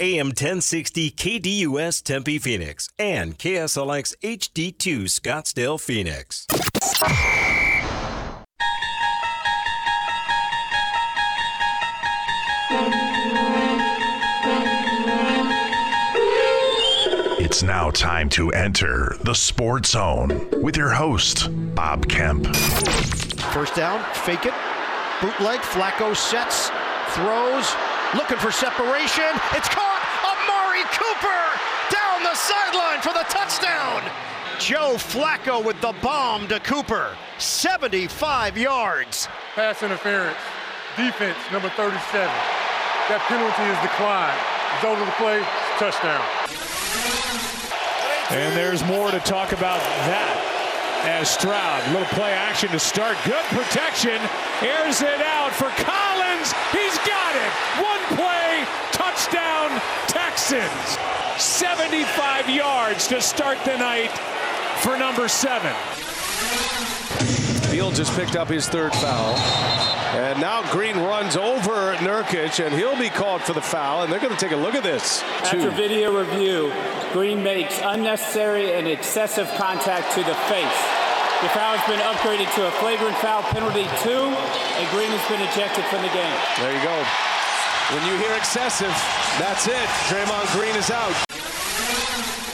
AM 1060 KDUS Tempe Phoenix and KSLX HD2 Scottsdale Phoenix. It's now time to enter the Sports Zone with your host, Bob Kemp. First down, fake it, bootleg, Flacco sets, throws, looking for separation. It's caught. Amari Cooper down the sideline for the touchdown. Joe Flacco with the bomb to Cooper. 75 yards. Pass interference. Defense, number 37. That penalty is declined. It's over the play. Touchdown. And there's more to talk about that as Stroud, little play action to start. Good protection. Airs it out for Collins. He's got it. One play, touchdown, Texans. 75 yards to start the night for number seven. Fields has picked up his third foul. And now Green runs over Nurkic, and he'll be called for the foul. And they're going to take a look at this. After Two. video review, Green makes unnecessary and excessive contact to the face. The foul has been upgraded to a flagrant foul penalty two, and Green has been ejected from the game. There you go. When you hear excessive, that's it. Draymond Green is out.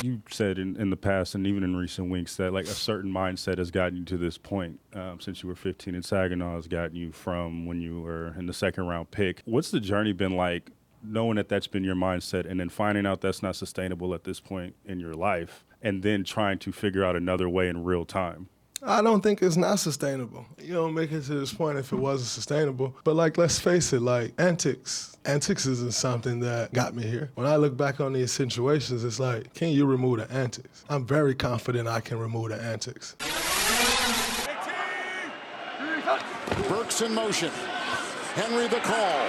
You said in, in the past and even in recent weeks that like a certain mindset has gotten you to this point um, since you were 15 and Saginaw has gotten you from when you were in the second round pick. What's the journey been like knowing that that's been your mindset and then finding out that's not sustainable at this point in your life and then trying to figure out another way in real time? I don't think it's not sustainable. You don't make it to this point if it wasn't sustainable. But like, let's face it, like antics. Antics isn't something that got me here. When I look back on these situations, it's like, can you remove the antics? I'm very confident I can remove the antics. Burks in motion. Henry the call.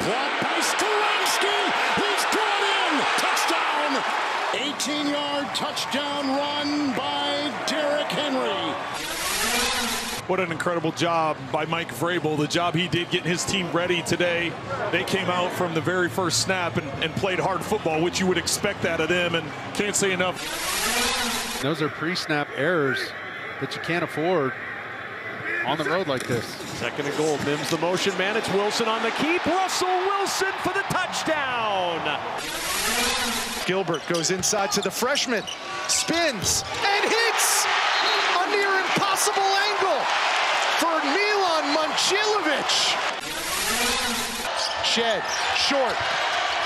Blocked by Stefanski. He's got in. Touchdown. 18-yard touchdown run by Derrick Henry. What an incredible job by Mike Vrabel. The job he did getting his team ready today. They came out from the very first snap and, and played hard football, which you would expect out of them, and can't say enough. Those are pre-snap errors that you can't afford on the road like this. Second and goal. Mims the motion man. It's Wilson on the keep. Russell Wilson for the touchdown. Gilbert goes inside to the freshman. Spins and hits a near impossible angle for Milan Momcilovic. Shed, short,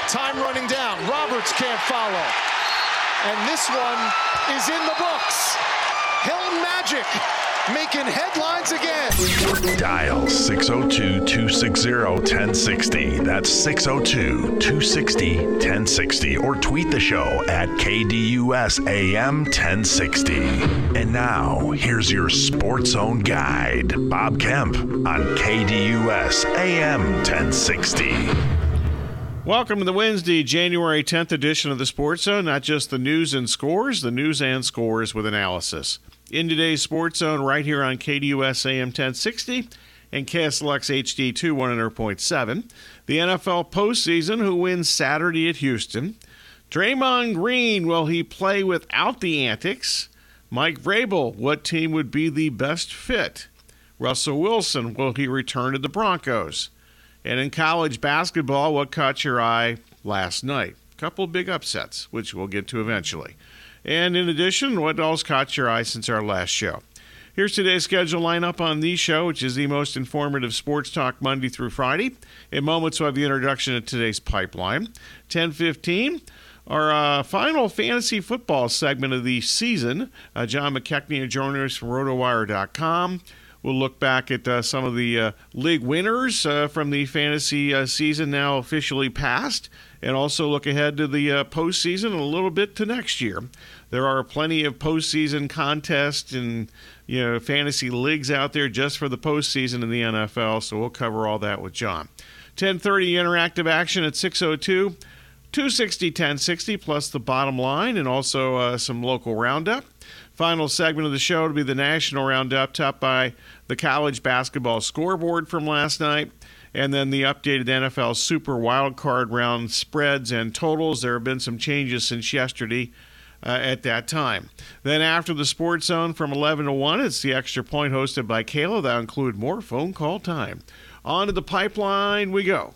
time running down. Roberts can't follow. And this one is in the books. Hilton Magic making headlines again. Dial 602 260 1060. That's 602 260 1060. Or tweet the show at KDUS AM 1060. And now, here's your Sports Zone guide, Bob Kemp on KDUS AM 1060. Welcome to the Wednesday, January 10th edition of the Sports Zone. Not just the news and scores, the news and scores with analysis. In today's Sports Zone, right here on KDUS AM 1060 and KSLX HD2 100.7, the NFL postseason, who wins Saturday at Houston. Draymond Green, will he play without the antics? Mike Vrabel, what team would be the best fit? Russell Wilson, will he return to the Broncos? And in college basketball, what caught your eye last night? Couple big upsets, which we'll get to eventually. And in addition, what else caught your eye since our last show? Here's today's schedule lineup on the show, which is the most informative sports talk Monday through Friday. In moments, we'll have the introduction of today's pipeline. 1015, our uh, final fantasy football segment of the season. Uh, John McKechnie will join us from rotowire.com. We'll look back at uh, some of the uh, league winners uh, from the fantasy uh, season now officially passed, and also look ahead to the uh, postseason and a little bit to next year. There are plenty of postseason contests and you know fantasy leagues out there just for the postseason in the NFL. So we'll cover all that with John. 10:30 interactive action at 6:02. 260 1060 plus the bottom line and also uh, some local roundup. Final segment of the show to be the national roundup, topped by the college basketball scoreboard from last night. And then the updated NFL Super Wildcard Round spreads and totals. There have been some changes since yesterday. Uh, at that time. Then after the Sports Zone from 11 to 1, it's the Extra Point hosted by Kayla. That'll include more phone call time. On to the pipeline we go.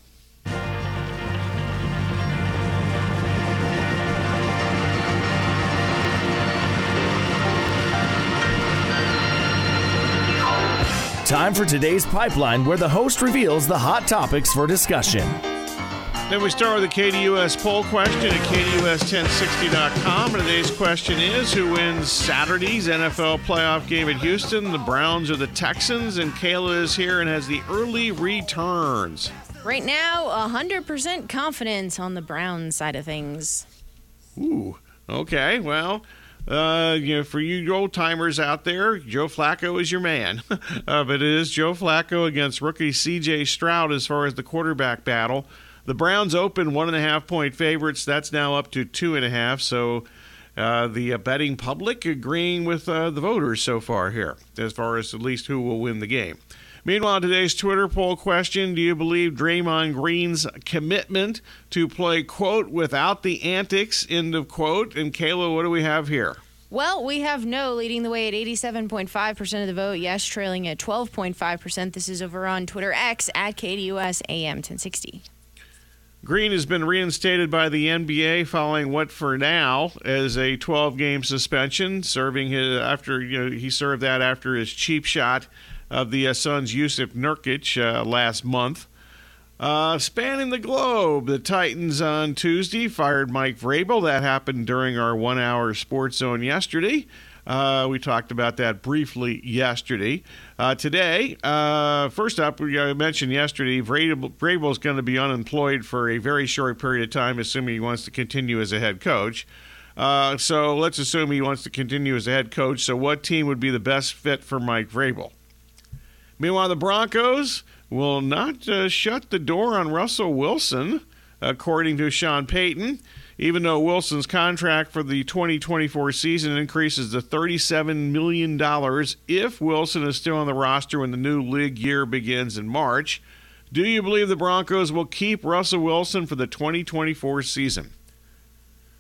Time for today's pipeline, where the host reveals the hot topics for discussion. Then we start with the KDUS poll question at KDUS1060.com. And today's question is Who wins Saturday's NFL playoff game at Houston, the Browns or the Texans? And Kayla is here and has the early returns. Right now, 100% confidence on the Browns side of things. Ooh, okay. Well, uh, you know, for you old timers out there, Joe Flacco is your man. uh, but it is Joe Flacco against rookie C.J. Stroud as far as the quarterback battle. The Browns open one and a half point favorites. That's now up to two and a half. So uh, the uh, betting public agreeing with uh, the voters so far here, as far as at least who will win the game. Meanwhile, today's Twitter poll question Do you believe Draymond Green's commitment to play, quote, without the antics, end of quote? And Kayla, what do we have here? Well, we have no leading the way at 87.5% of the vote, yes, trailing at 12.5%. This is over on Twitter X at KDUS AM 1060. Green has been reinstated by the NBA following what, for now, is a 12-game suspension, serving his after you know he served that after his cheap shot of the uh, Suns' Jusuf Nurkic uh, last month. Uh, spanning the globe, the Titans on Tuesday fired Mike Vrabel. That happened during our one-hour Sports Zone yesterday. Uh, we talked about that briefly yesterday. Uh, today, uh, first up, we uh, mentioned yesterday, Vrabel is going to be unemployed for a very short period of time, assuming he wants to continue as a head coach. Uh, so let's assume he wants to continue as a head coach. So, what team would be the best fit for Mike Vrabel? Meanwhile, the Broncos will not uh, shut the door on Russell Wilson, according to Sean Payton even though Wilson's contract for the 2024 season increases to $37 million if Wilson is still on the roster when the new league year begins in March. Do you believe the Broncos will keep Russell Wilson for the 2024 season?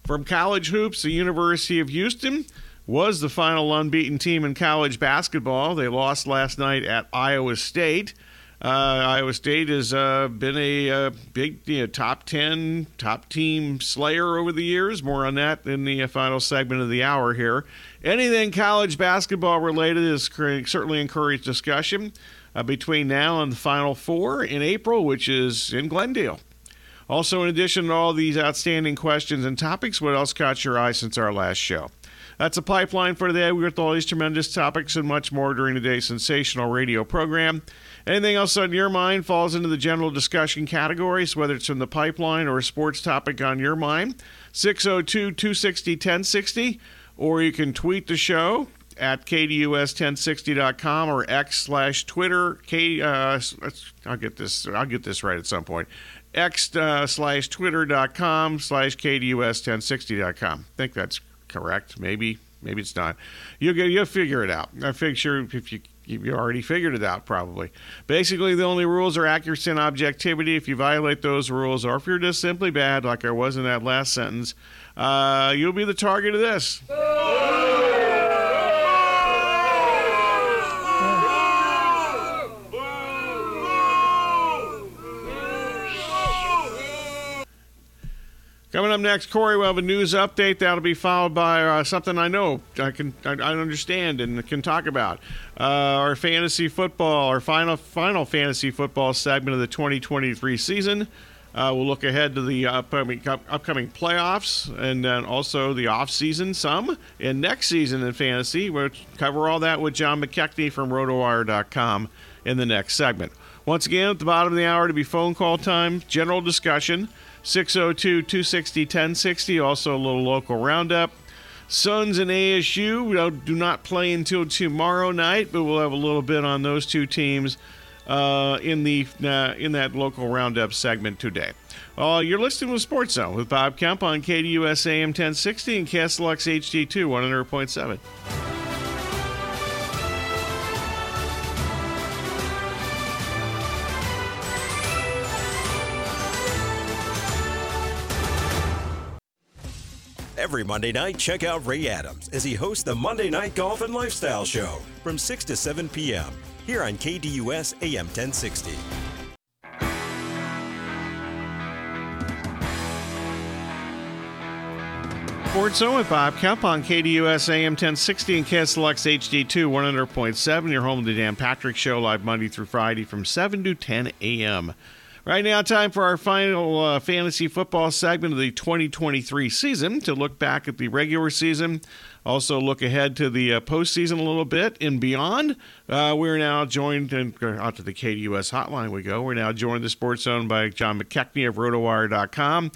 From college hoops, the University of Houston was the final unbeaten team in college basketball. They lost last night at Iowa State. Uh, Iowa State has uh, been a, a uh, big you know, top 10, top team slayer over the years. More on that in the final segment of the hour here. Anything college basketball related is certainly encouraged discussion uh, between now and the Final Four in April, which is in Glendale. Also, in addition to all these outstanding questions and topics, what else caught your eye since our last show? That's a pipeline for today. We got all these tremendous topics and much more during today's sensational radio program. Anything else on your mind falls into the general discussion categories, whether it's in the pipeline or a sports topic on your mind. 602 260 1060, or you can tweet the show at kdus1060.com or x slash twitter k uh, i'll get this i'll get this right at some point x uh, slash twitter.com slash kdus1060.com i think that's correct maybe maybe it's not you'll get you'll figure it out i figure if you you already figured it out probably. Basically, the only rules are accuracy and objectivity. If you violate those rules, or if you're just simply bad, like I was in that last sentence, uh, you'll be the target of this. Coming up next, Corey, we'll have a news update. That'll be followed by uh, something I know I can I, I understand and can talk about. Uh, our fantasy football, our final final fantasy football segment of the 2023 season. Uh, we'll look ahead to the upcoming, upcoming playoffs and then also the off season some and next season in fantasy. We'll cover all that with John McKechnie from RotoWire.com in the next segment. Once again, at the bottom of the hour to be phone call time, general discussion. 602 260 1060. Also, a little local roundup. Suns and ASU do not play until tomorrow night, but we'll have a little bit on those two teams uh, in the uh, in that local roundup segment today. Uh, you're listening to Sports Zone with Bob Kemp on KDUS AM 1060 and KSLX HD2 100.7. Every Monday night, check out Ray Adams as he hosts the Monday Night Golf and Lifestyle Show from 6 to 7 p.m. here on KDUS AM 1060. Sports Zone with Bob Kemp on KDUS AM 1060 and KSLX HD2 100.7. Your home to the Dan Patrick Show live Monday through Friday from 7 to 10 a.m. Right now, time for our final uh, fantasy football segment of the 2023 season to look back at the regular season, also look ahead to the uh, postseason a little bit and beyond. Uh, we're now joined, and out to the KDUS hotline we go. We're now joined the Sports Zone by John McKechnie of RotoWire.com.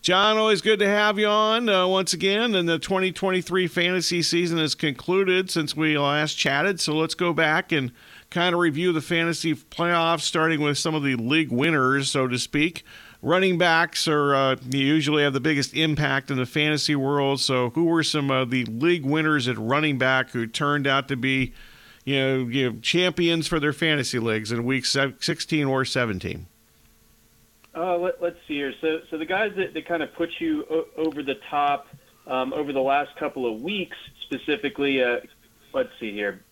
John, always good to have you on uh, once again. And the 2023 fantasy season has concluded since we last chatted, so let's go back and kind of review the fantasy playoffs, starting with some of the league winners, so to speak. Running backs are uh, usually have the biggest impact in the fantasy world. So, who were some of the league winners at running back who turned out to be, you know, you know champions for their fantasy leagues in week 16 or 17? Uh, let, us see here. So, so the guys that, that kind of put you o- over the top um, over the last couple of weeks, specifically, uh, let's see here.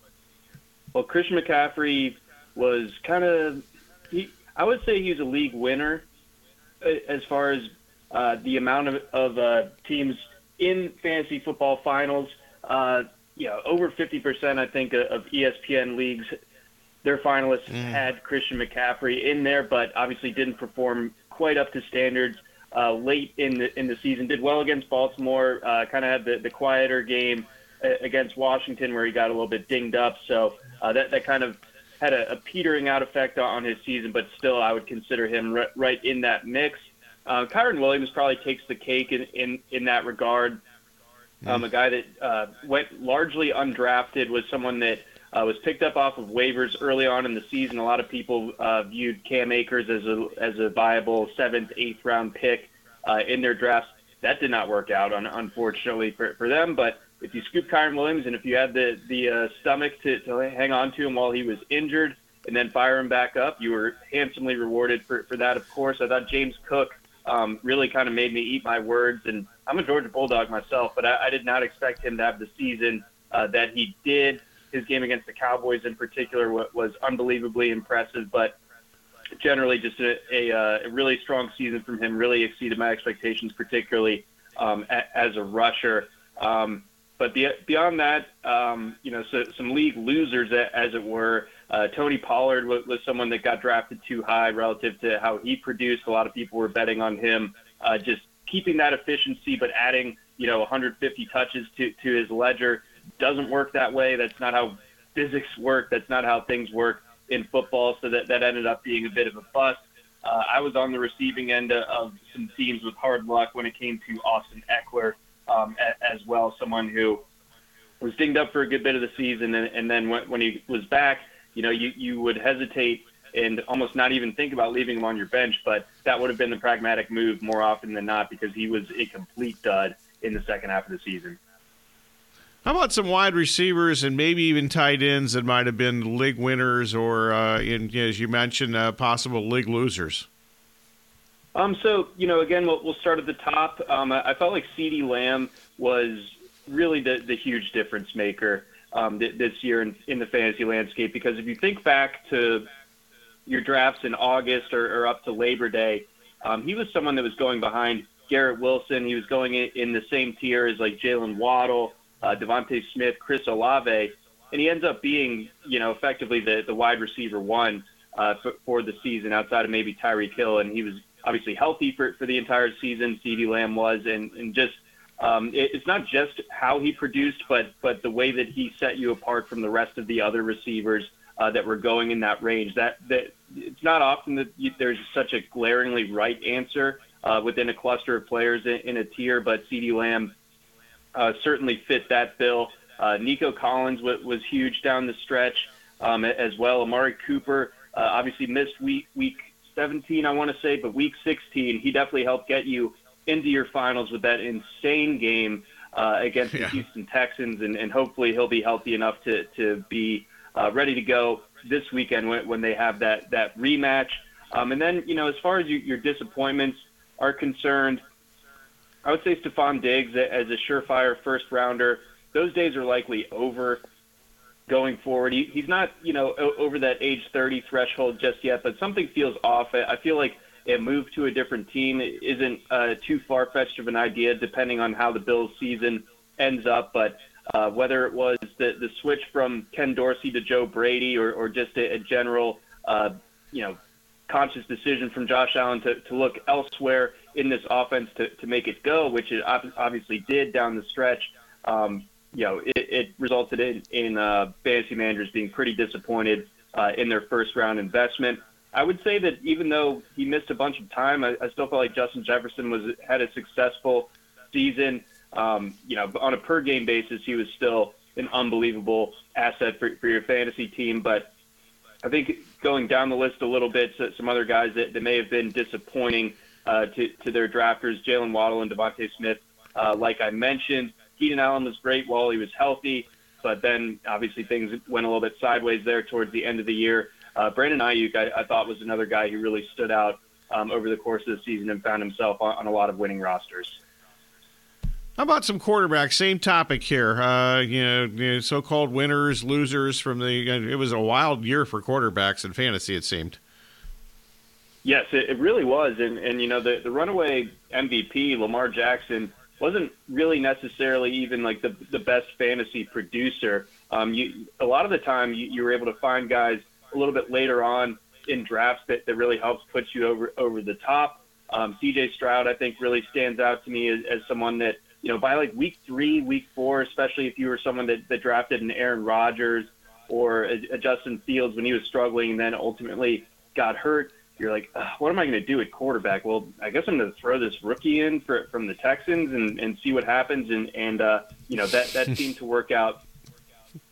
Well, Christian McCaffrey was kind of, he, I would say he's a league winner as far as uh, the amount of, of uh, teams in fantasy football finals. Uh, you know, over 50%, I think, of ESPN leagues, their finalists mm. had Christian McCaffrey in there, but obviously didn't perform quite up to standards. Uh, late in the in the season, did well against Baltimore. Uh, kind of had the, the quieter game uh, against Washington where he got a little bit dinged up. So uh, that that kind of had a, a, petering out effect on his season, but still, I would consider him r- right in that mix. Uh, Kyren Williams probably takes the cake in in, in that regard. Um, a guy that uh, went largely undrafted was someone that uh, was picked up off of waivers early on in the season. A lot of people uh, viewed Cam Akers as a as a viable seventh, eighth round pick uh, in their drafts. That did not work out, un- unfortunately for, for them. But if you scoop Kyren Williams and if you had the the uh, stomach to, to hang on to him while he was injured and then fire him back up, you were handsomely rewarded for, for that. Of course, I thought James Cook um, really kind of made me eat my words, and I'm a Georgia Bulldog myself, but I, I did not expect him to have the season uh, that he did. His game against the Cowboys, in particular, was unbelievably impressive, but generally just a, a, uh, a really strong season from him. Really exceeded my expectations, particularly um, a, as a rusher. Um, but beyond that, um, you know, so, some league losers, as it were. Uh, Tony Pollard was, was, someone that got drafted too high relative to how he produced. A lot of people were betting on him, uh, just keeping that efficiency, but adding, you know, 150 touches to, to his ledger doesn't work that way. That's not how physics work. That's not how things work in football. So that, that ended up being a bit of a bust. Uh, I was on the receiving end of some teams with hard luck when it came to Austin Ekeler um, as well. Someone who was dinged up for a good bit of the season, and, and then when, when he was back, you know, you, you would hesitate and almost not even think about leaving him on your bench, but that would have been the pragmatic move more often than not because he was a complete dud in the second half of the season. How about some wide receivers and maybe even tight ends that might have been league winners or, uh, in, as you mentioned, uh, possible league losers? Um, so, you know, again, we'll, start at the top. Um, I, felt like CeeDee Lamb was really the, huge difference maker um, th- this year in, in the fantasy landscape because if you think back to your drafts in August or, up to Labor Day, he was someone that was going behind Garrett Wilson. He was going in, the same tier as like Jaylen Waddle, uh, DeVonta Smith, Chris Olave, and he ends up being, you know, effectively the, wide receiver one uh, for, for the season outside of maybe Tyreek Hill, and he was obviously healthy for, for the entire season. CeeDee Lamb was, and, and just um, it, it's not just how he produced, but but the way that he set you apart from the rest of the other receivers uh, that were going in that range. That that it's not often that you, there's such a glaringly right answer uh, within a cluster of players in, in a tier, but CeeDee Lamb uh, certainly fit that bill. Uh, Nico Collins w- was huge down the stretch um, as well. Amari Cooper uh, obviously missed week week 17, I want to say, but week 16, he definitely helped get you into your finals with that insane game uh, against yeah. the Houston Texans, and, and hopefully he'll be healthy enough to to be uh, ready to go this weekend when, when they have that that rematch. Um, and then you know, as far as you, your disappointments are concerned, I would say Stefon Diggs as a surefire first rounder. Those days are likely over going forward. He, he's not, you know, over that age 30 threshold just yet, but something feels off. I feel like a move to a different team isn't uh, too far fetched of an idea, depending on how the Bills' season ends up. But uh, whether it was the, the switch from Ken Dorsey to Joe Brady or, or just a, a general, uh, you know, conscious decision from Josh Allen to, to look elsewhere in this offense to, to make it go, which it obviously did down the stretch. Um, you know, it, it resulted in, in uh, fantasy managers being pretty disappointed uh, in their first round investment. I would say that even though he missed a bunch of time, I, I still felt like Justin Jefferson was had a successful season. Um, you know, on a per game basis, he was still an unbelievable asset for, for your fantasy team. But I think going down the list a little bit, so some other guys that, that may have been disappointing uh, to, to their drafters, Jaylen Waddle and DeVonta Smith, uh, like I mentioned. Keenan Allen was great while he was healthy, but then obviously things went a little bit sideways there towards the end of the year. Uh, Brandon Aiyuk, I, I thought was another guy who really stood out um, over the course of the season and found himself on, on a lot of winning rosters. How about some quarterbacks? Same topic here. Uh, you, know, you know, so-called winners, losers from the. It was a wild year for quarterbacks in fantasy. It seemed. Yes, it, it really was, and and you know the the runaway MVP Lamar Jackson wasn't really necessarily even like the the best fantasy producer. Um, you a lot of the time you, you were able to find guys a little bit later on in drafts that, that really helps put you over over the top. Um, CJ Stroud, I think, really stands out to me as, as someone that you know by like week three, week four, especially if you were someone that, that drafted an Aaron Rodgers or a, a Justin Fields when he was struggling and then ultimately got hurt. You're like, what am I going to do at quarterback? Well, I guess I'm going to throw this rookie in for, from the Texans and, and see what happens. And, and uh, you know that that seemed to work out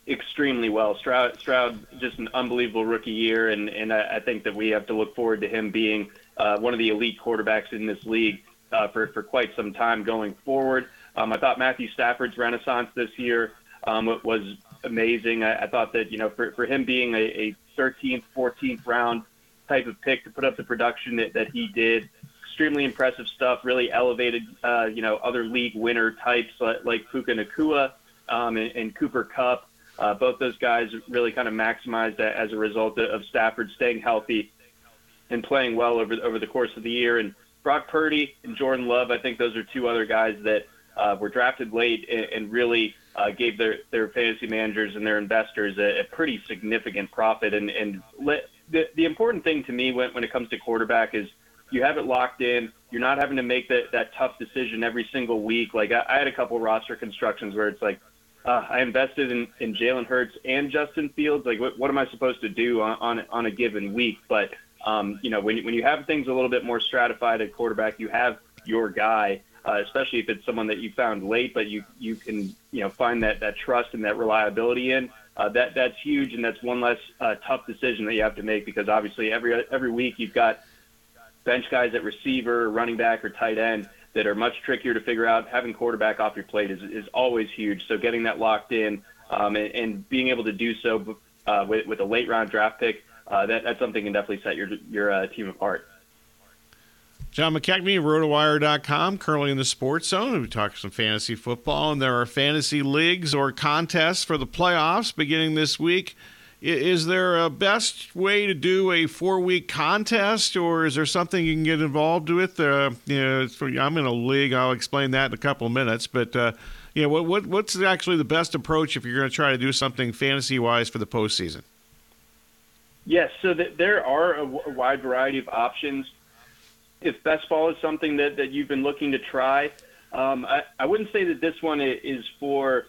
extremely well. Stroud, Stroud, just an unbelievable rookie year, and and I, I think that we have to look forward to him being uh, one of the elite quarterbacks in this league uh, for for quite some time going forward. Um, I thought Matthew Stafford's renaissance this year um, was amazing. I, I thought that you know for for him being a, a 13th, 14th round type of pick to put up the production that, that he did. Extremely impressive stuff. Really elevated, uh, you know, other league winner types like, like Puka Nacua um, and, and Cooper Kupp. Uh, both those guys really kind of maximized that as a result of Stafford staying healthy and playing well over over the course of the year. And Brock Purdy and Jordan Love, I think those are two other guys that uh, were drafted late and, and really uh, gave their, their fantasy managers and their investors a, a pretty significant profit. And, and let, the, the important thing to me when, when it comes to quarterback is you have it locked in. You're not having to make that, that tough decision every single week. Like I, I had a couple roster constructions where it's like, uh, I invested in, in Jalen Hurts and Justin Fields. Like, what, what am I supposed to do on, on, on a given week? But, um, you know, when, when you have things a little bit more stratified at quarterback, you have your guy, uh, especially if it's someone that you found late, but you, you can, you know, find that, that trust and that reliability in. Uh, that that's huge, and that's one less uh, tough decision that you have to make because obviously every every week you've got bench guys at receiver, running back, or tight end that are much trickier to figure out. Having quarterback off your plate is, is always huge. So getting that locked in um, and, and being able to do so uh, with, with a late round draft pick, uh, that, that's something can definitely set your your uh, team apart. John McKechnie, RotoWire.com, currently in the Sports Zone. We talk some fantasy football, and there are fantasy leagues or contests for the playoffs beginning this week. Is there a best way to do a four-week contest, or is there something you can get involved with? Uh, you know, I'm in a league. I'll explain that in a couple of minutes. But uh, you know, what, what what's actually the best approach if you're going to try to do something fantasy-wise for the postseason? Yes, so th- there are a, w- a wide variety of options. If best ball is something that, that you've been looking to try, um, I, I wouldn't say that this one is for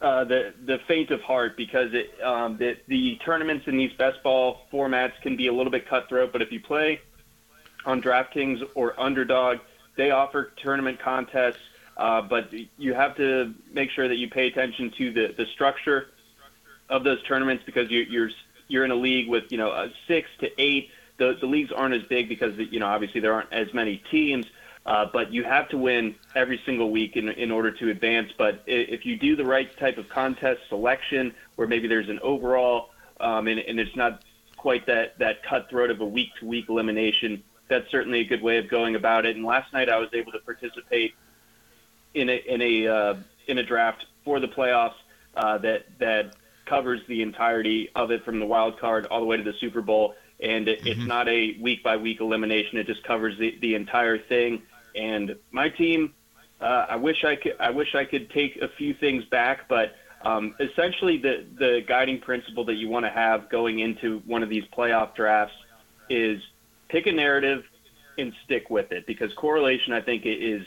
uh, the the faint of heart because it um, the, the tournaments in these best ball formats can be a little bit cutthroat. But if you play on DraftKings or Underdog, they offer tournament contests. Uh, but you have to make sure that you pay attention to the, the structure of those tournaments because you, you're you're in a league with you know six to eight. The the leagues aren't as big because you know obviously there aren't as many teams. Uh, but you have to win every single week in, in order to advance. But if you do the right type of contest selection, where maybe there's an overall, um, and, and it's not quite that, that cutthroat of a week to week elimination, that's certainly a good way of going about it. And last night I was able to participate in a in a uh, in a draft for the playoffs uh, that that covers the entirety of it from the wild card all the way to the Super Bowl. And it, it's not a week by week elimination. It just covers the, the entire thing. And my team, uh, I wish I could I wish I could take a few things back, but um, essentially the the guiding principle that you want to have going into one of these playoff drafts is pick a narrative and stick with it because correlation I think is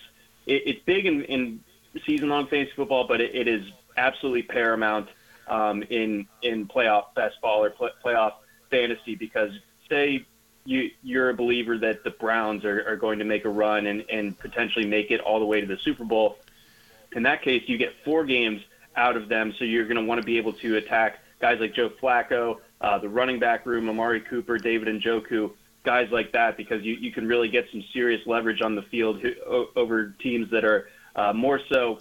it, it's big in, in season long fantasy football, but it, it is absolutely paramount um, in in playoff best ball or play, playoff fantasy because say you you're a believer that the Browns are, are going to make a run and, and potentially make it all the way to the Super Bowl. In that case, you get four games out of them, so you're going to want to be able to attack guys like Joe Flacco, uh, the running back room, Amari Cooper, David Njoku, guys like that, because you, you can really get some serious leverage on the field who, over teams that are uh, more so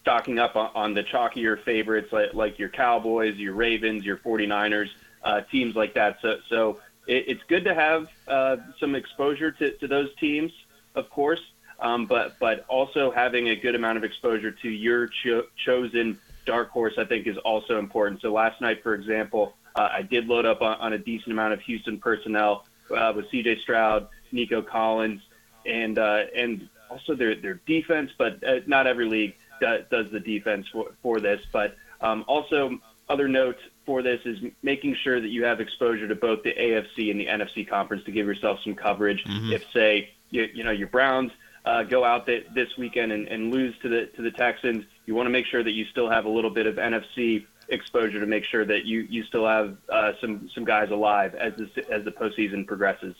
stocking up on, on the chalkier favorites like, like your Cowboys, your Ravens, your 49ers, uh, teams like that. So, so it, it's good to have uh, some exposure to, to those teams, of course, um, but but also having a good amount of exposure to your cho- chosen dark horse, I think, is also important. So last night, for example, uh, I did load up on, on a decent amount of Houston personnel uh, with C.J. Stroud, Nico Collins, and uh, and also their their defense. But uh, not every league does, the defense for, for this. But um, also other notes for this is making sure that you have exposure to both the AFC and the NFC conference to give yourself some coverage. Mhm. If say you, you know your Browns uh, go out th- this weekend and, and lose to the to the Texans, you want to make sure that you still have a little bit of NFC exposure to make sure that you you still have uh, some some guys alive as the as the postseason progresses.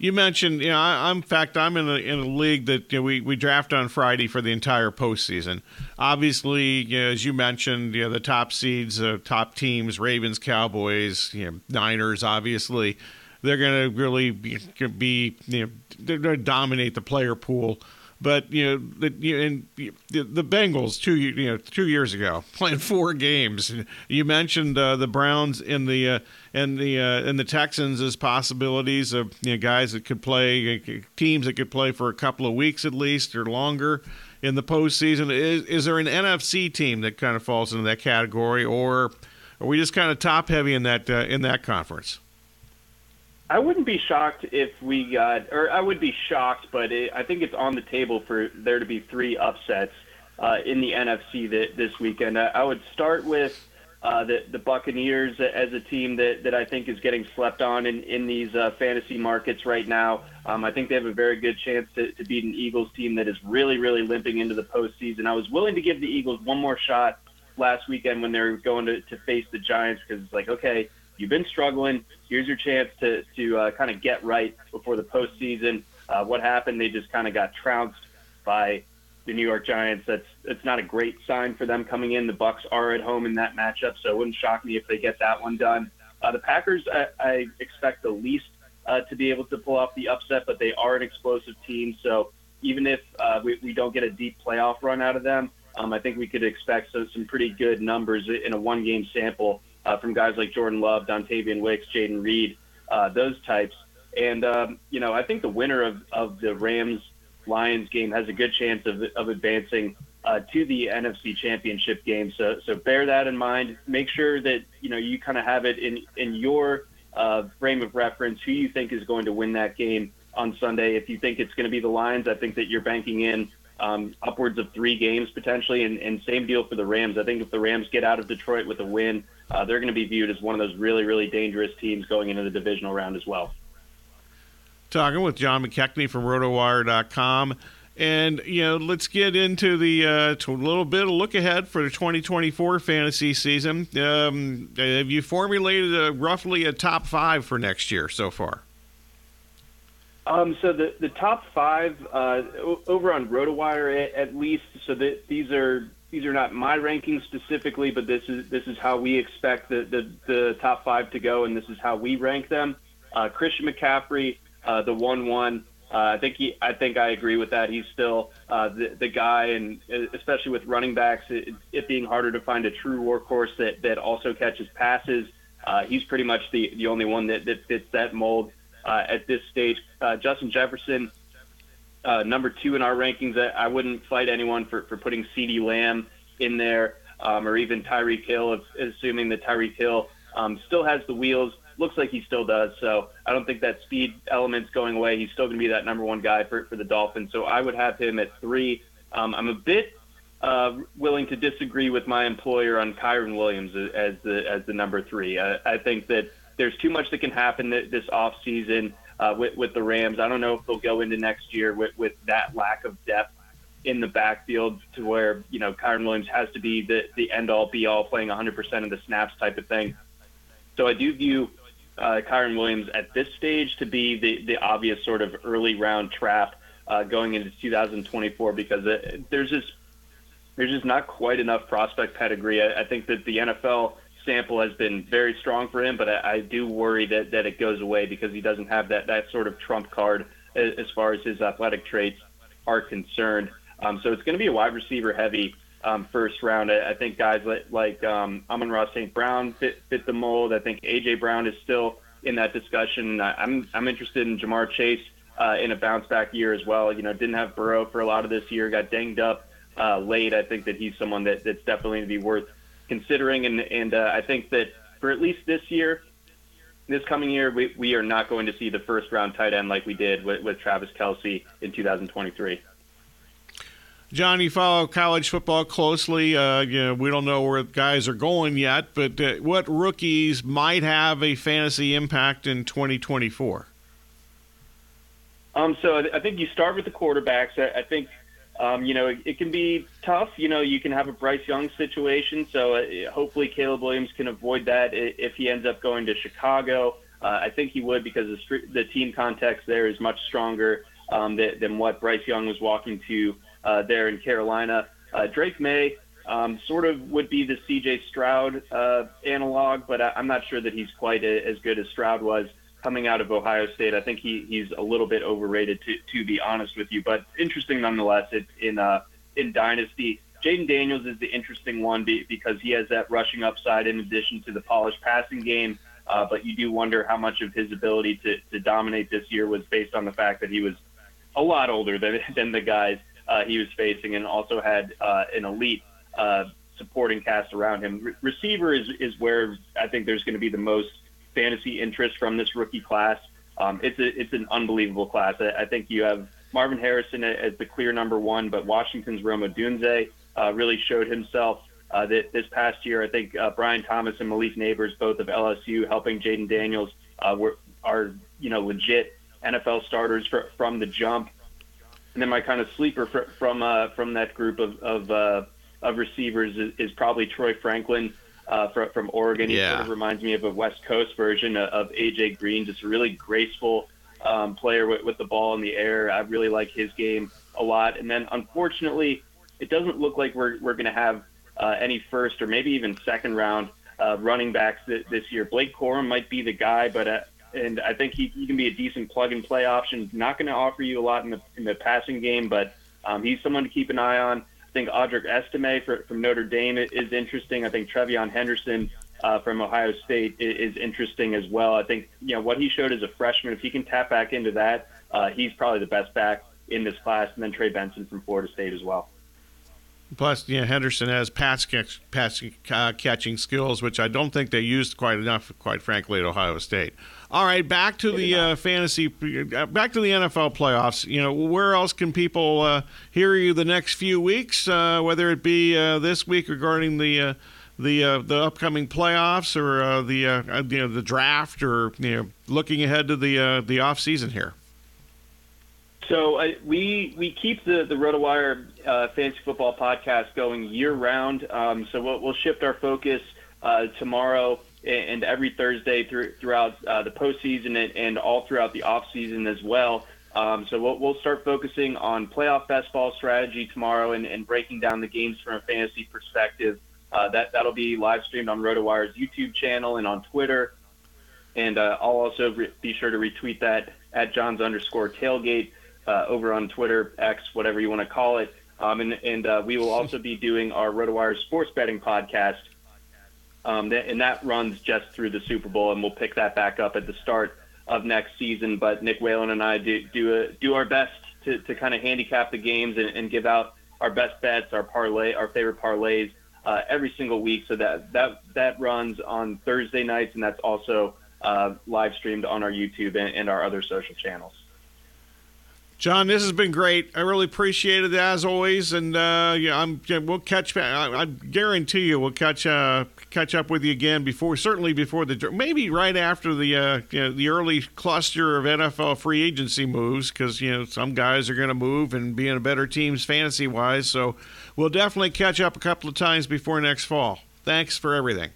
You mentioned, you know, I, I'm in fact I'm in a in a league that you know, we we draft on Friday for the entire postseason. Obviously, you know, as you mentioned, you know, the top seeds, uh, top teams, Ravens, Cowboys, you know, Niners, obviously, they're going to really be, be you know they're going to dominate the player pool. But you know, the, you, and the, the Bengals two you know two years ago playing four games. You mentioned uh, the Browns in the uh, and the uh, and the Texans as possibilities of you know, guys that could play uh, teams that could play for a couple of weeks at least or longer in the postseason. Is is there an NFC team that kind of falls into that category, or are we just kind of top heavy in that uh, in that conference? I wouldn't be shocked if we got, or I would be shocked, but it, I think it's on the table for there to be three upsets uh, in the NFC that, this weekend. I, I would start with uh, the, the Buccaneers as a team that, that I think is getting slept on in, in these uh, fantasy markets right now. Um, I think they have a very good chance to, to beat an Eagles team that is really, really limping into the postseason. I was willing to give the Eagles one more shot last weekend when they were going to, to face the Giants because it's like, okay, you've been struggling. Here's your chance to to uh, kind of get right before the postseason. Uh, what happened? They just kind of got trounced by the New York Giants. That's that's not a great sign for them coming in. The Bucks are at home in that matchup, so it wouldn't shock me if they get that one done. Uh, the Packers, I, I expect the least uh, to be able to pull off the upset, but they are an explosive team. So even if uh, we, we don't get a deep playoff run out of them, um, I think we could expect so, some pretty good numbers in a one-game sample uh, from guys like Jordan Love, Dontayvion Wicks, Jayden Reed, uh, those types. And um, you know, I think the winner of, of the Rams Lions game has a good chance of, of advancing uh, to the NFC Championship game. So so bear that in mind. Make sure that you know you kind of have it in in your uh, frame of reference who you think is going to win that game on Sunday. If you think it's going to be the Lions, I think that you're banking in um, upwards of three games potentially, and, and same deal for the Rams. I think if the Rams get out of Detroit with a win, uh, they're going to be viewed as one of those really, really dangerous teams going into the divisional round as well. Talking with John McKechnie from RotoWire.com. And, you know, let's get into the uh, to a little bit of look ahead for the 2024 fantasy season. Um, have you formulated a, roughly a top five for next year so far? Um, so the, the top five uh, over on RotoWire at, at least. So that these are these are not my rankings specifically, but this is this is how we expect the, the, the top five to go, and this is how we rank them. Uh, Christian McCaffrey, uh, the one one. Uh, I think he, I think I agree with that. He's still uh, the the guy, and especially with running backs, it, it being harder to find a true workhorse that that also catches passes. Uh, he's pretty much the the only one that that fits that mold uh, at this stage. Uh, Justin Jefferson, uh, number two in our rankings. I, I wouldn't fight anyone for, for putting CeeDee Lamb in there um, or even Tyreek Hill, if, assuming that Tyreek Hill um, still has the wheels. Looks like he still does. So I don't think that speed element's going away. He's still going to be that number one guy for, for the Dolphins. So I would have him at three. Um, I'm a bit uh, willing to disagree with my employer on Kyren Williams as the as the number three. I, I think that there's too much that can happen this off season uh, with with the Rams. I don't know if they'll go into next year with with that lack of depth in the backfield to where you know Kyren Williams has to be the the end all be all, playing 100% of the snaps type of thing. So I do view uh, Kyren Williams at this stage to be the the obvious sort of early round trap uh, going into 2024 because it, there's just there's just not quite enough prospect pedigree. I, I think that the NFL sample has been very strong for him, but I, I do worry that, that it goes away because he doesn't have that, that sort of trump card as, as far as his athletic traits are concerned. Um, so it's going to be a wide receiver heavy um, first round. I, I think guys like, like um, Amon-Ra St. Brown fit, fit the mold. I think A.J. Brown is still in that discussion. I, I'm, I'm interested in Ja'Marr Chase uh, in a bounce back year as well. You know, didn't have Burrow for a lot of this year, got dinged up uh, late. I think that he's someone that, that's definitely to be worth considering. And, and uh, I think that for at least this year, this coming year, we, we are not going to see the first round tight end like we did with, with Travis Kelce in 2023. John, you follow college football closely. Uh, you know, we don't know where guys are going yet, but uh, what rookies might have a fantasy impact in 2024? Um, so I think you start with the quarterbacks. I, I think um, you know, it, it, can be tough. You know, you can have a Bryce Young situation. So uh, hopefully Caleb Williams can avoid that if he ends up going to Chicago. Uh, I think he would because the, the team context there is much stronger um, than, than, what Bryce Young was walking to uh, there in Carolina. Uh, Drake Maye um, sort of would be the C.J. Stroud uh, analog, but I, am not sure that he's quite a, as good as Stroud was coming out of Ohio State. I think he, he's a little bit overrated, to, to be honest with you, but interesting nonetheless it, in uh, in Dynasty. Jayden Daniels is the interesting one because he has that rushing upside in addition to the polished passing game. Uh, but you do wonder how much of his ability to, to dominate this year was based on the fact that he was a lot older than, than the guys uh, he was facing and also had uh, an elite uh, supporting cast around him. Re- receiver is, is where I think there's going to be the most fantasy interest from this rookie class. Um, it's a, it's an unbelievable class. I, I, think you have Marvin Harrison as the clear number one, but Washington's Rome Odunze uh, really showed himself uh, that this past year. I think uh, Brian Thomas and Malik Nabers, both of LSU, helping Jayden Daniels, uh, were are you know legit NFL starters for, from the jump. And then my kind of sleeper for, from uh, from that group of of, uh, of receivers is, is probably Troy Franklin uh, from, from Oregon. He sort of reminds me of a West Coast version of, of AJ Green, just a really graceful um, player with, with the ball in the air. I really like his game a lot. And then unfortunately, it doesn't look like we're, we're going to have uh, any first or maybe even second round uh, running backs th- this year. Blake Corum might be the guy, but uh, and I think he, he can be a decent plug and play option. Not going to offer you a lot in the in the passing game, but um, he's someone to keep an eye on. I think Audric Estime for, from Notre Dame is interesting. I think TreVeyon Henderson uh, from Ohio State is, is, interesting as well. I think you know what he showed as a freshman. If he can tap back into that, uh, he's probably the best back in this class. And then Trey Benson from Florida State as well. Plus, you know, Henderson has pass, catch, pass uh, catching skills, which I don't think they used quite enough, quite frankly, at Ohio State. All right, back to the uh, fantasy, uh, back to the NFL playoffs. You know, where else can people uh, hear you the next few weeks? Uh, whether it be uh, this week regarding the the the upcoming playoffs, or the you know the draft, or you know looking ahead to the the off season here. So uh, we we keep the the RotoWire uh, fantasy football podcast going year round. Um, so we'll, we'll shift our focus uh, tomorrow and every Thursday through, throughout uh, the postseason and, and all throughout the off season as well. Um, so we'll, we'll start focusing on playoff best ball strategy tomorrow and, and breaking down the games from a fantasy perspective. Uh, that that'll be live streamed on RotoWire's YouTube channel and on Twitter. And uh, I'll also re- be sure to retweet that at John's underscore tailgate uh, over on Twitter, X, whatever you want to call it. Um, and and uh, we will also be doing our RotoWire sports betting podcast. Um, and that runs just through the Super Bowl, and we'll pick that back up at the start of next season. But Nick Whalen and I do do, a, do our best to, to kind of handicap the games and, and give out our best bets, our parlay, our favorite parlays uh, every single week. So that that that runs on Thursday nights, and that's also uh, live streamed on our YouTube and, and our other social channels. John, this has been great. I really appreciate it as always, and uh, yeah, I'm yeah, we'll catch. I, I guarantee you, we'll catch uh, catch up with you again before, certainly before the maybe right after the uh, you know, the early cluster of NFL free agency moves, because you know some guys are going to move and be in a better teams fantasy wise. So we'll definitely catch up a couple of times before next fall. Thanks for everything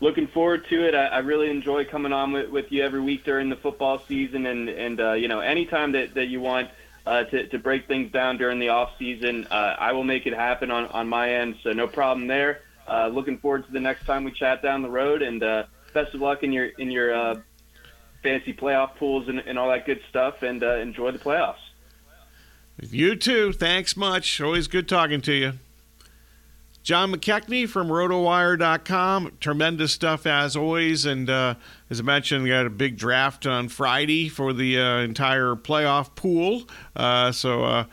looking forward to it. I, I really enjoy coming on with, with you every week during the football season, and and uh, you know anytime that, that you want uh, to to break things down during the off season, uh, I will make it happen on on my end. So no problem there. Uh, looking forward to the next time we chat down the road, and uh, best of luck in your in your uh, fancy playoff pools and, and all that good stuff, and uh, enjoy the playoffs. You too. Thanks much. Always good talking to you. John McKechnie from rotowire.com. Tremendous stuff as always. And uh, as I mentioned, we got a big draft on Friday for the uh, entire playoff pool. Uh, so uh,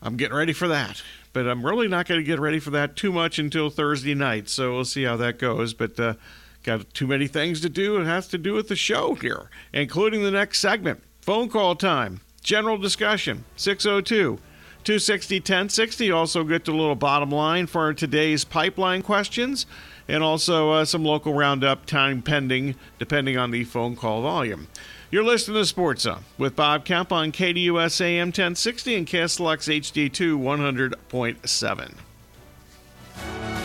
I'm getting ready for that. But I'm really not going to get ready for that too much until Thursday night. So we'll see how that goes. But uh, got too many things to do. It has to do with the show here, including the next segment. Phone call time, general discussion, 602- 260 1060. Also, get to a little bottom line for today's pipeline questions and also uh, some local roundup time pending, depending on the phone call volume. You're listening to Sports Zone with Bob Kemp on KDUS AM 1060 and KSLX HD2 100.7.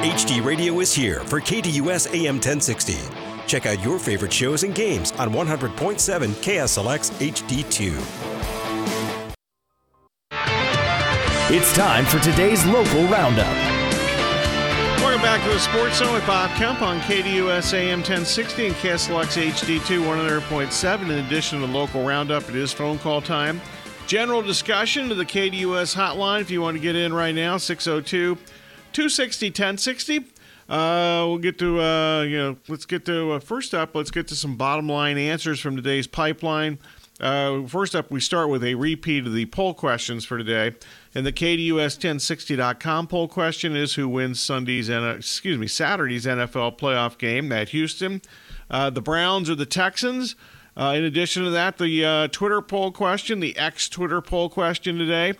HD Radio is here for KDUS AM 1060. Check out your favorite shows and games on 100.7 KSLX HD2. It's time for today's local roundup. Welcome back to the Sports Zone with Bob Kemp on KDUS AM 1060 and KSLX HD2 100.7. In addition to the local roundup, it is phone call time. General discussion to the KDUS hotline if you want to get in right now, 602- 260 1060. Uh, we'll get to, uh, you know, let's get to, uh, first up, let's get to some bottom line answers from today's pipeline. Uh, first up, we start with a repeat of the poll questions for today. And the KDUS1060.com poll question is who wins Sunday's, excuse me, Saturday's NFL playoff game at Houston? Uh, the Browns or the Texans? Uh, in addition to that, the Twitter poll question, the X Twitter poll question today.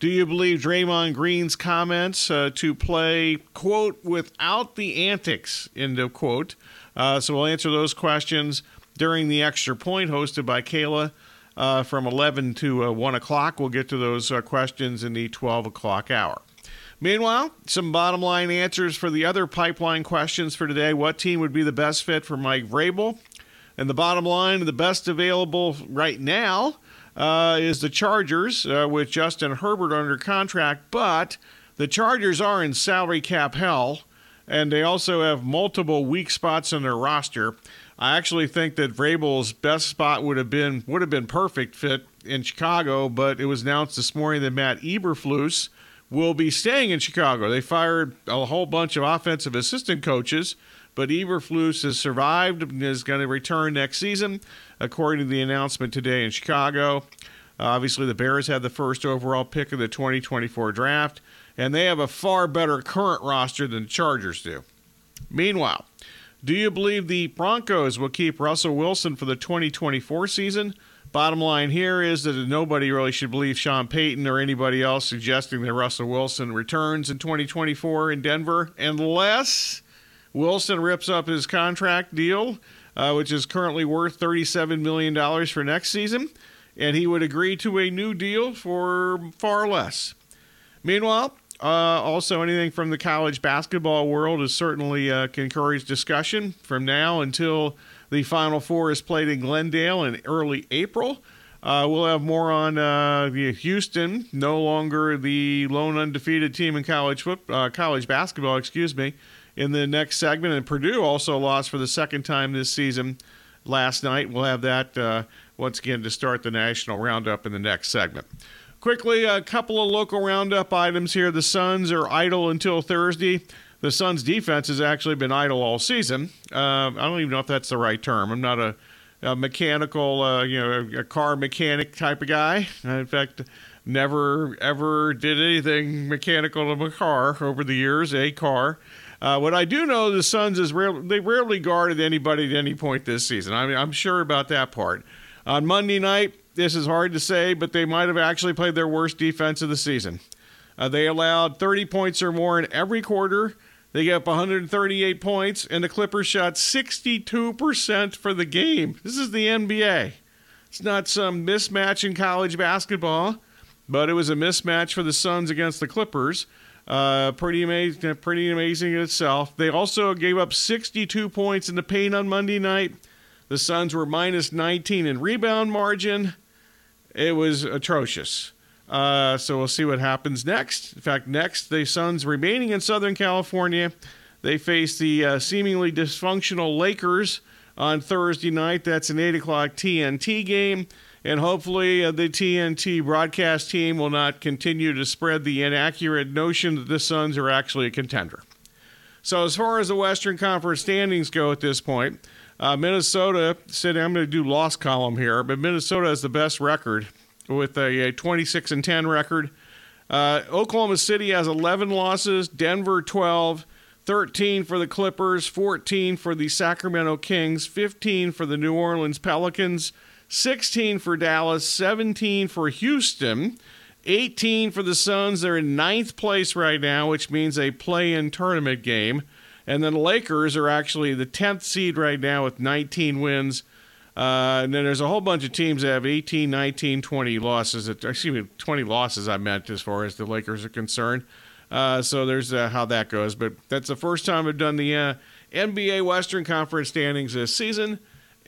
Do you believe Draymond Green's comments uh, to play, quote, without the antics, end of quote? Uh, so we'll answer those questions during the extra point hosted by Kayla uh, from 11 to uh, 1 o'clock. We'll get to those uh, questions in the 12 o'clock hour. Meanwhile, some bottom line answers for the other pipeline questions for today. What team would be the best fit for Mike Vrabel? And the bottom line, the best available right now uh, is the Chargers uh, with Justin Herbert under contract, but the Chargers are in salary cap hell, and they also have multiple weak spots in their roster. I actually think that Vrabel's best spot would have been would have been perfect fit in Chicago, but it was announced this morning that Matt Eberflus will be staying in Chicago. They fired a whole bunch of offensive assistant coaches, but Eberflus has survived and is going to return next season according to the announcement today in Chicago. Obviously, the Bears had the first overall pick of the 2024 draft, and they have a far better current roster than the Chargers do. Meanwhile, do you believe the Broncos will keep Russell Wilson for the 2024 season? Bottom line here is that nobody really should believe Sean Payton or anybody else suggesting that Russell Wilson returns in 2024 in Denver unless Wilson rips up his contract deal uh, which is currently worth $37 million for next season, and he would agree to a new deal for far less. Meanwhile, Uh, also, anything from the college basketball world is certainly uh, can encourage discussion from now until the Final Four is played in Glendale in early April. Uh, we'll have more on uh, the Houston, no longer the lone undefeated team in college foot, uh, college basketball, excuse me, in the next segment. And Purdue also lost for the second time this season last night. We'll have that uh, once again to start the national roundup in the next segment. Quickly, a couple of local roundup items here. The Suns are idle until Thursday. The Suns' defense has actually been idle all season. Uh, I don't even know if that's the right term. I'm not a a mechanical, uh, you know, a car mechanic type of guy. In fact, never ever did anything mechanical to a car over the years, a car. Uh, what I do know, the Suns is rare, they rarely guarded anybody at any point this season. I mean, I'm sure about that part. On Monday night, this is hard to say, but they might have actually played their worst defense of the season. Uh, they allowed 30 points or more in every quarter. They gave up 138 points, and the Clippers shot 62% for the game. This is the NBA. It's not some mismatch in college basketball, but it was a mismatch for the Suns against the Clippers. Uh, pretty amazing, pretty amazing in itself. They also gave up 62 points in the paint on Monday night. The Suns were minus 19 in rebound margin. It was atrocious. Uh, so we'll see what happens next. In fact, next, the Suns remaining in Southern California. They face the uh, seemingly dysfunctional Lakers on Thursday night. That's an 8 o'clock TNT game. And hopefully, uh, the TNT broadcast team will not continue to spread the inaccurate notion that the Suns are actually a contender. So, as far as the Western Conference standings go at this point, uh, Minnesota said, I'm going to do loss column here, but Minnesota has the best record with a, a 26 and 10 record. Uh, Oklahoma City has 11 losses, Denver 12, 13 for the Clippers, 14 for the Sacramento Kings, 15 for the New Orleans Pelicans, 16 for Dallas, 17 for Houston, 18 for the Suns. They're in ninth place right now, which means a play in tournament game. And then the Lakers are actually the 10th seed right now with 19 wins. Uh, and then there's a whole bunch of teams that have 18, 19, 20 losses. Excuse me, 20 losses, I meant, as far as the Lakers are concerned. Uh, so there's uh, how that goes. But that's the first time I've done the uh, NBA Western Conference standings this season.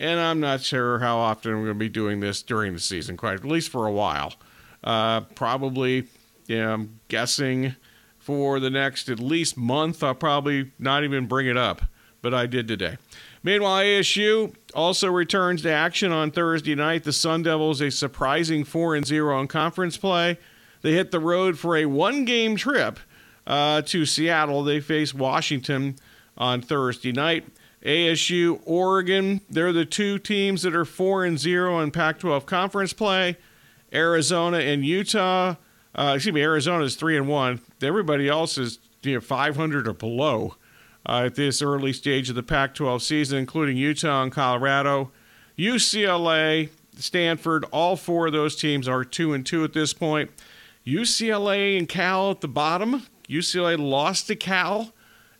And I'm not sure how often I'm going to be doing this during the season, quite at least for a while. Uh, probably, yeah, I'm guessing for the next at least month, I'll probably not even bring it up. But I did today. Meanwhile, ASU also returns to action on Thursday night. The Sun Devils a surprising 4 and 0 on conference play. They hit the road for a one-game trip uh, to Seattle. They face Washington on Thursday night. ASU, Oregon, they're the two teams that are 4 and 0 in Pac-12 conference play. Arizona and Utah, uh, excuse me, Arizona is 3 and 1. Everybody else is you know, 500 or below uh, at this early stage of the Pac 12 season, including Utah and Colorado. UCLA, Stanford, all four of those teams are 2 and 2 at this point. UCLA and Cal at the bottom. UCLA lost to Cal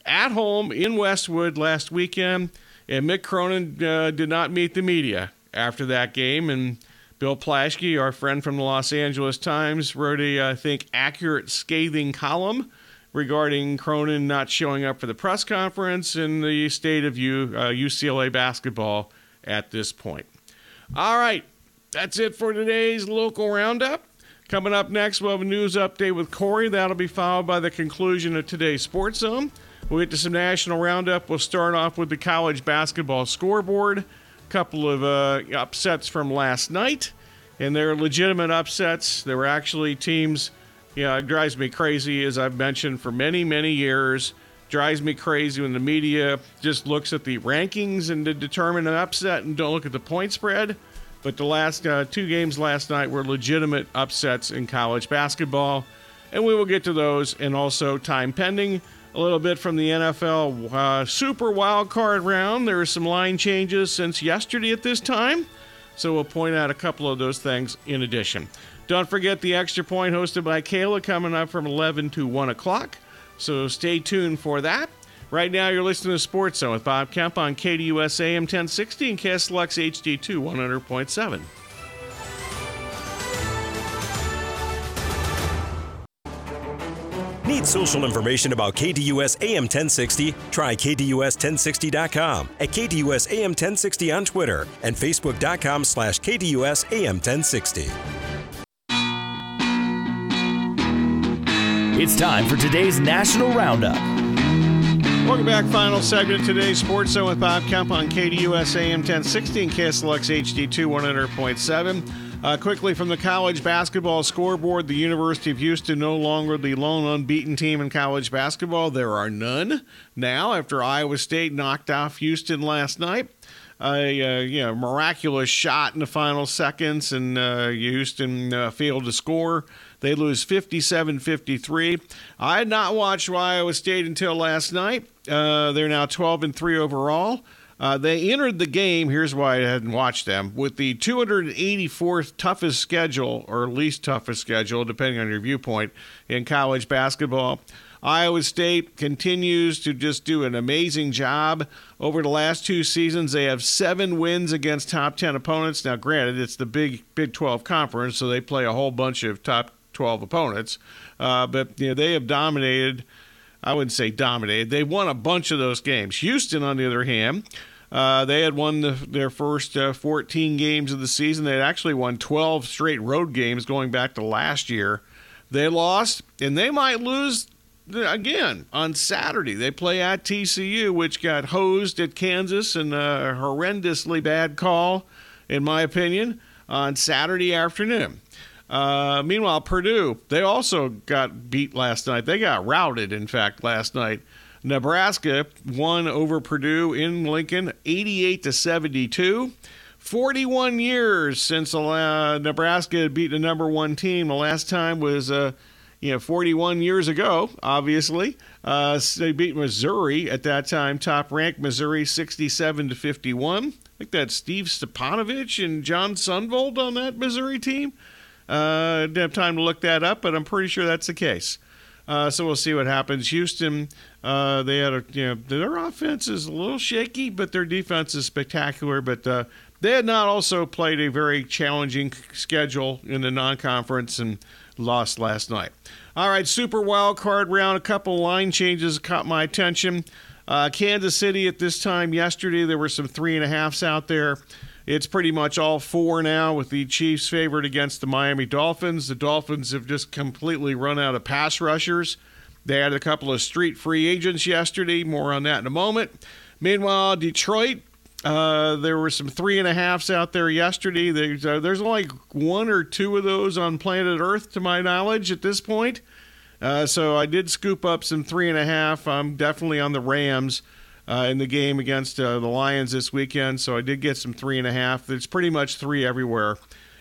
at home in Westwood last weekend, and Mick Cronin uh, did not meet the media after that game. And Bill Plaschke, our friend from the Los Angeles Times, wrote a, I think, accurate, scathing column regarding Cronin not showing up for the press conference and the state of U, uh, UCLA basketball at this point. All right, that's it for today's local roundup. Coming up next, we'll have a news update with Corey. That'll be followed by the conclusion of today's Sports Zone. We'll get to some national roundup. We'll start off with the college basketball scoreboard. A couple of uh, upsets from last night, and they're legitimate upsets. There were actually teams yeah, it drives me crazy, as I've mentioned for many, many years. Drives me crazy when the media just looks at the rankings and to determine an upset and don't look at the point spread. But the last uh, two games last night were legitimate upsets in college basketball, and we will get to those and also time pending. A little bit from the NFL uh, Super Wild Card round. There are some line changes since yesterday at this time, so we'll point out a couple of those things in addition. Don't forget the extra point hosted by Kayla coming up from 11 to 1 o'clock. So stay tuned for that. Right now, you're listening to Sports Zone with Bob Kemp on KDUS AM 1060 and KSLX HD2 100.7. Need Need social information about KDUS AM 1060? Try KDUS1060.com, at KDUS AM 1060 on Twitter, and Facebook.com slash KDUS AM 1060. It's time for today's National Roundup. Welcome back. Final segment of today's Sports Zone with Bob Kemp on KDUS AM 1060 and KSLX HD2 100.7. Uh, quickly from the college basketball scoreboard, the University of Houston no longer the lone unbeaten team in college basketball. There are none now after Iowa State knocked off Houston last night. A uh, you know, miraculous shot in the final seconds, and uh, Houston uh, failed to score. They lose 57 53. I had not watched Iowa State until last night. Uh, they're now 12 and 3 overall. Uh, they entered the game, here's why I hadn't watched them, with the 284th toughest schedule, or least toughest schedule, depending on your viewpoint, in college basketball. Iowa State continues to just do an amazing job. Over the last two seasons, they have seven wins against top 10 opponents. Now, granted, it's the Big Big 12 conference, so they play a whole bunch of top 12 opponents. Uh, but you know, they have dominated. I wouldn't say dominated. They won a bunch of those games. Houston, on the other hand, uh, they had won the, their first uh, 14 games of the season. They had actually won 12 straight road games going back to last year. They lost, and they might lose again on Saturday. They play at TCU, which got hosed at Kansas and a horrendously bad call, in my opinion, on Saturday afternoon. Uh, meanwhile, Purdue, they also got beat last night. They got routed, in fact, last night. Nebraska won over Purdue in Lincoln 88 to 72. 41 years since uh, Nebraska had beat the number one team. The last time was, uh, you know, 41 years ago, obviously. Uh, they beat Missouri at that time, top ranked Missouri 67 to 51. I think that's Steve Stipanovich and Jon Sundvold on that Missouri team. Uh, didn't have time to look that up, but I'm pretty sure that's the case. Uh, so we'll see what happens. Houston, uh, they had a you know their offense is a little shaky, but their defense is spectacular. But uh, they had not also played a very challenging schedule in the non-conference and lost last night. All right, Super Wild Card round. A couple line changes caught my attention. Uh, Kansas City at this time yesterday, there were some three and a halfs out there. It's pretty much all four now with the Chiefs favored against the Miami Dolphins. The Dolphins have just completely run out of pass rushers. They had a couple of street free agents yesterday. More on that in a moment. Meanwhile, Detroit, uh, there were some three and a halfs out there yesterday. There's, uh, there's only one or two of those on planet Earth, to my knowledge, at this point. Uh, so I did scoop up some three and a half. I'm definitely on the Rams uh, in the game against uh, the Lions this weekend. So I did get some three and a half. It's pretty much three everywhere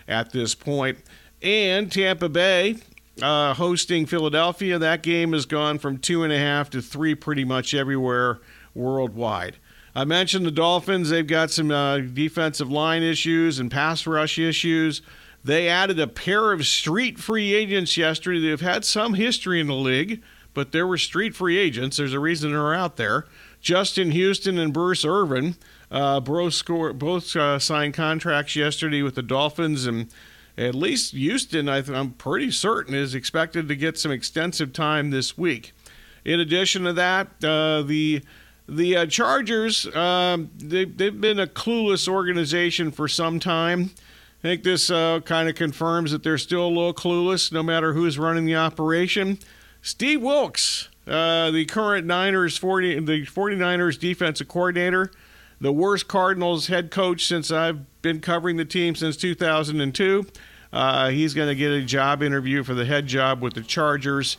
at this point. And Tampa Bay uh, hosting Philadelphia. That game has gone from two and a half to three pretty much everywhere worldwide. I mentioned the Dolphins. They've got some uh, defensive line issues and pass rush issues. They added a pair of street free agents yesterday. They've had some history in the league, but there were street free agents. There's a reason they're out there. Justin Houston and Bruce Irvin uh, both, both uh, signed contracts yesterday with the Dolphins, and at least Houston, I am pretty certain, is expected to get some extensive time this week. In addition to that, uh, the the uh, Chargers, um, they, they've been a clueless organization for some time. I think this uh, kind of confirms that they're still a little clueless no matter who's running the operation. Steve Wilks uh, the current Niners 40 the 49ers defensive coordinator, the worst Cardinals head coach since I've been covering the team since 2002. Uh, he's going to get a job interview for the head job with the Chargers.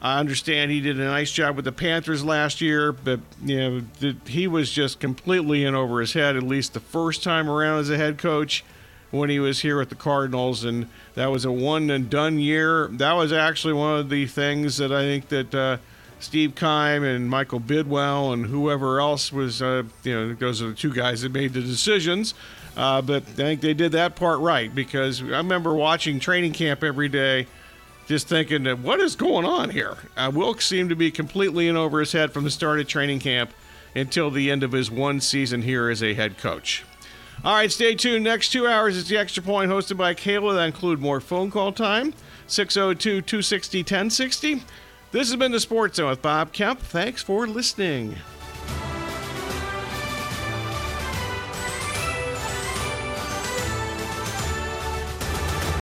I understand he did a nice job with the Panthers last year, but you know the, he was just completely in over his head. At least the first time around as a head coach when he was here at the Cardinals, and that was a one and done year. That was actually one of the things that I think that uh, Steve Keim and Michael Bidwill and whoever else was, uh, you know, those are the two guys that made the decisions. Uh, but I think they did that part right because I remember watching training camp every day, just thinking that what is going on here. Uh, Wilks seemed to be completely in over his head from the start of training camp until the end of his one season here as a head coach. All right, stay tuned. Next two hours is the Extra Point hosted by Kayla. That include more phone call time, 602 260 1060. This has been the Sports Zone with Bob Kemp. Thanks for listening.